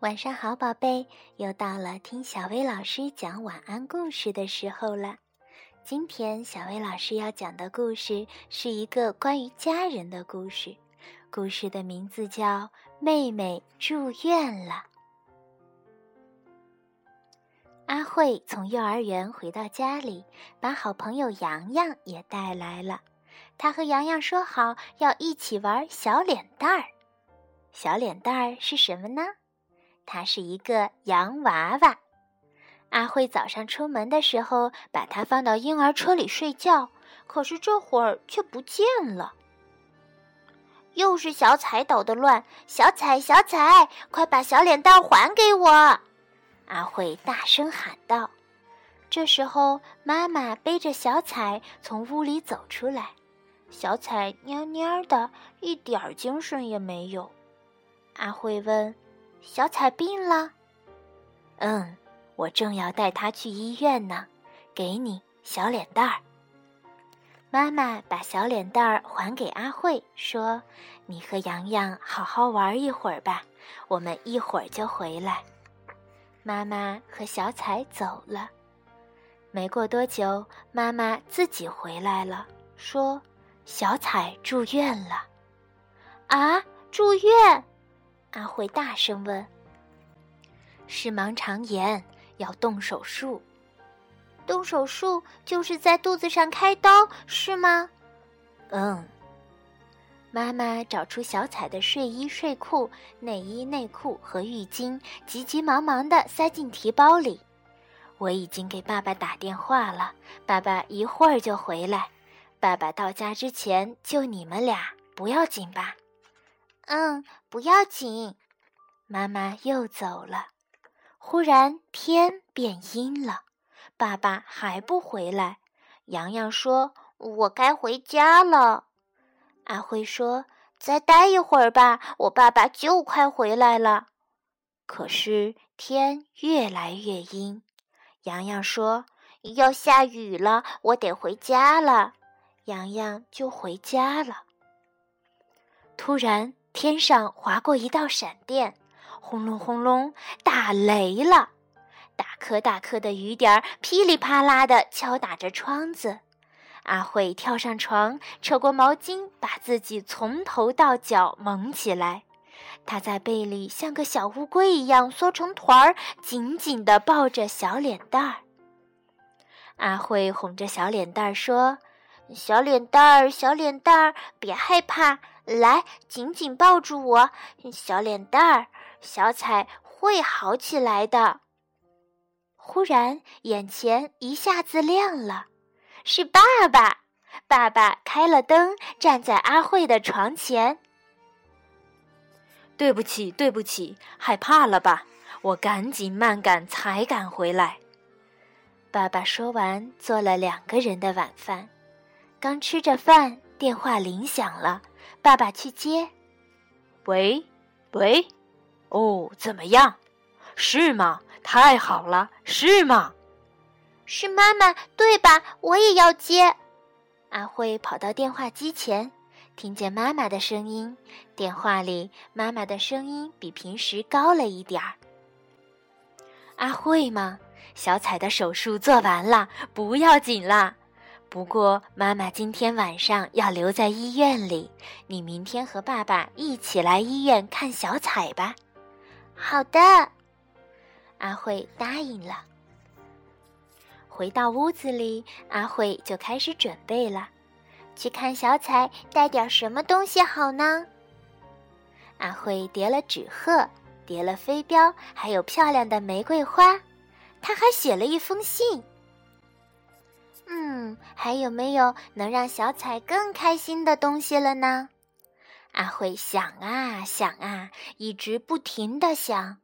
晚上好，宝贝，又到了听小薇老师讲晚安故事的时候了。今天小薇老师要讲的故事是一个关于家人的故事，故事的名字叫《妹妹住院了》。阿慧从幼儿园回到家里，把好朋友洋洋也带来了。她和洋洋说好要一起玩小脸蛋儿。小脸蛋儿是什么呢？它是一个洋娃娃。阿慧早上出门的时候，把它放到婴儿车里睡觉，可是这会儿却不见了。又是小彩捣的乱！小彩，小彩，快把小脸蛋还给我！阿慧大声喊道。这时候，妈妈背着小彩从屋里走出来，小彩蔫蔫的，一点精神也没有。阿慧问：“小彩病了？”“嗯，我正要带她去医院呢。”“给你小脸蛋儿。”妈妈把小脸蛋儿还给阿慧，说：“你和洋洋好好玩一会儿吧，我们一会儿就回来。”妈妈和小彩走了。没过多久，妈妈自己回来了，说：“小彩住院了。”“啊，住院？”阿慧大声问：“是盲肠炎，要动手术。动手术就是在肚子上开刀，是吗？”“嗯。”妈妈找出小彩的睡衣、睡裤、内衣、内裤和浴巾，急急忙忙的塞进提包里。我已经给爸爸打电话了，爸爸一会儿就回来。爸爸到家之前就你们俩，不要紧吧？嗯，不要紧。妈妈又走了。忽然天变阴了，爸爸还不回来。洋洋说：“我该回家了。”阿辉说：“再待一会儿吧，我爸爸就快回来了。”可是天越来越阴。洋洋说：“要下雨了，我得回家了。”洋洋就回家了。突然。天上划过一道闪电，轰隆轰隆，打雷了！大颗大颗的雨点儿噼里啪啦地敲打着窗子。阿慧跳上床，扯过毛巾，把自己从头到脚蒙起来。她在被里像个小乌龟一样缩成团儿，紧紧地抱着小脸蛋儿。阿慧哄着小脸蛋儿说：“小脸蛋儿，小脸蛋儿，别害怕。”来，紧紧抱住我，小脸蛋儿，小彩会好起来的。忽然，眼前一下子亮了，是爸爸。爸爸开了灯，站在阿慧的床前。对不起，对不起，害怕了吧？我赶紧慢赶才赶回来。爸爸说完，做了两个人的晚饭。刚吃着饭，电话铃响了。爸爸去接，喂，喂，哦，怎么样？是吗？太好了，是吗？是妈妈对吧？我也要接。阿慧跑到电话机前，听见妈妈的声音。电话里妈妈的声音比平时高了一点儿。阿慧吗？小彩的手术做完了，不要紧啦。不过，妈妈今天晚上要留在医院里，你明天和爸爸一起来医院看小彩吧。好的，阿慧答应了。回到屋子里，阿慧就开始准备了。去看小彩，带点什么东西好呢？阿慧叠了纸鹤，叠了飞镖，还有漂亮的玫瑰花。她还写了一封信。还有没有能让小彩更开心的东西了呢？阿慧想啊想啊，一直不停的想。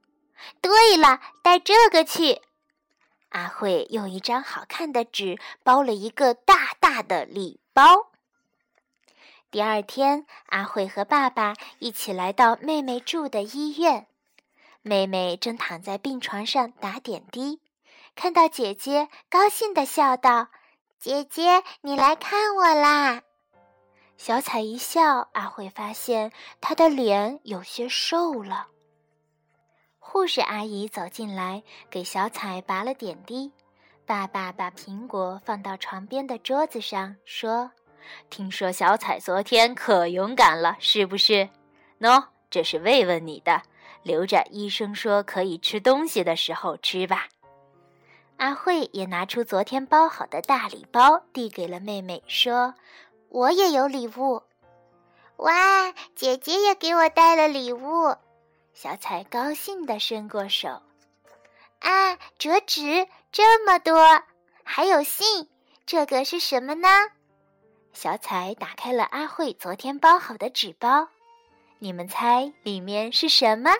对了，带这个去。阿慧用一张好看的纸包了一个大大的礼包。第二天，阿慧和爸爸一起来到妹妹住的医院。妹妹正躺在病床上打点滴，看到姐姐，高兴的笑道。姐姐，你来看我啦！小彩一笑，阿慧发现她的脸有些瘦了。护士阿姨走进来，给小彩拔了点滴。爸爸把苹果放到床边的桌子上，说：“听说小彩昨天可勇敢了，是不是？喏，这是慰问你的，留着医生说可以吃东西的时候吃吧。”阿慧也拿出昨天包好的大礼包，递给了妹妹，说：“我也有礼物。”哇，姐姐也给我带了礼物。小彩高兴地伸过手。啊，折纸这么多，还有信，这个是什么呢？小彩打开了阿慧昨天包好的纸包，你们猜里面是什么？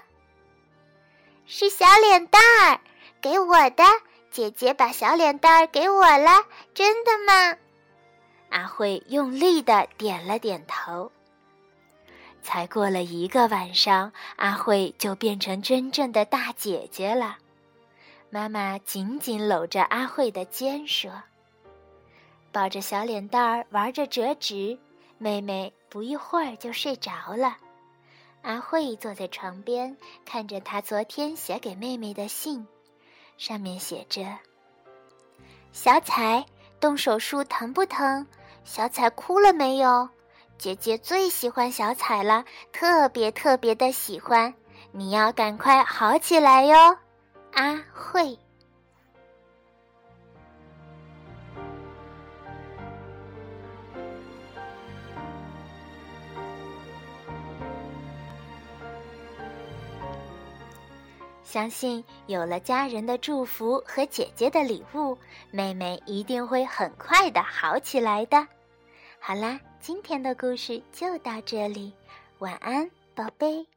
是小脸蛋儿，给我的。姐姐把小脸蛋儿给我了，真的吗？阿慧用力的点了点头。才过了一个晚上，阿慧就变成真正的大姐姐了。妈妈紧紧搂着阿慧的肩说：“抱着小脸蛋儿玩着折纸，妹妹不一会儿就睡着了。”阿慧坐在床边，看着她昨天写给妹妹的信。上面写着：“小彩，动手术疼不疼？小彩哭了没有？姐姐最喜欢小彩了，特别特别的喜欢。你要赶快好起来哟，阿慧。”相信有了家人的祝福和姐姐的礼物，妹妹一定会很快的好起来的。好啦，今天的故事就到这里，晚安，宝贝。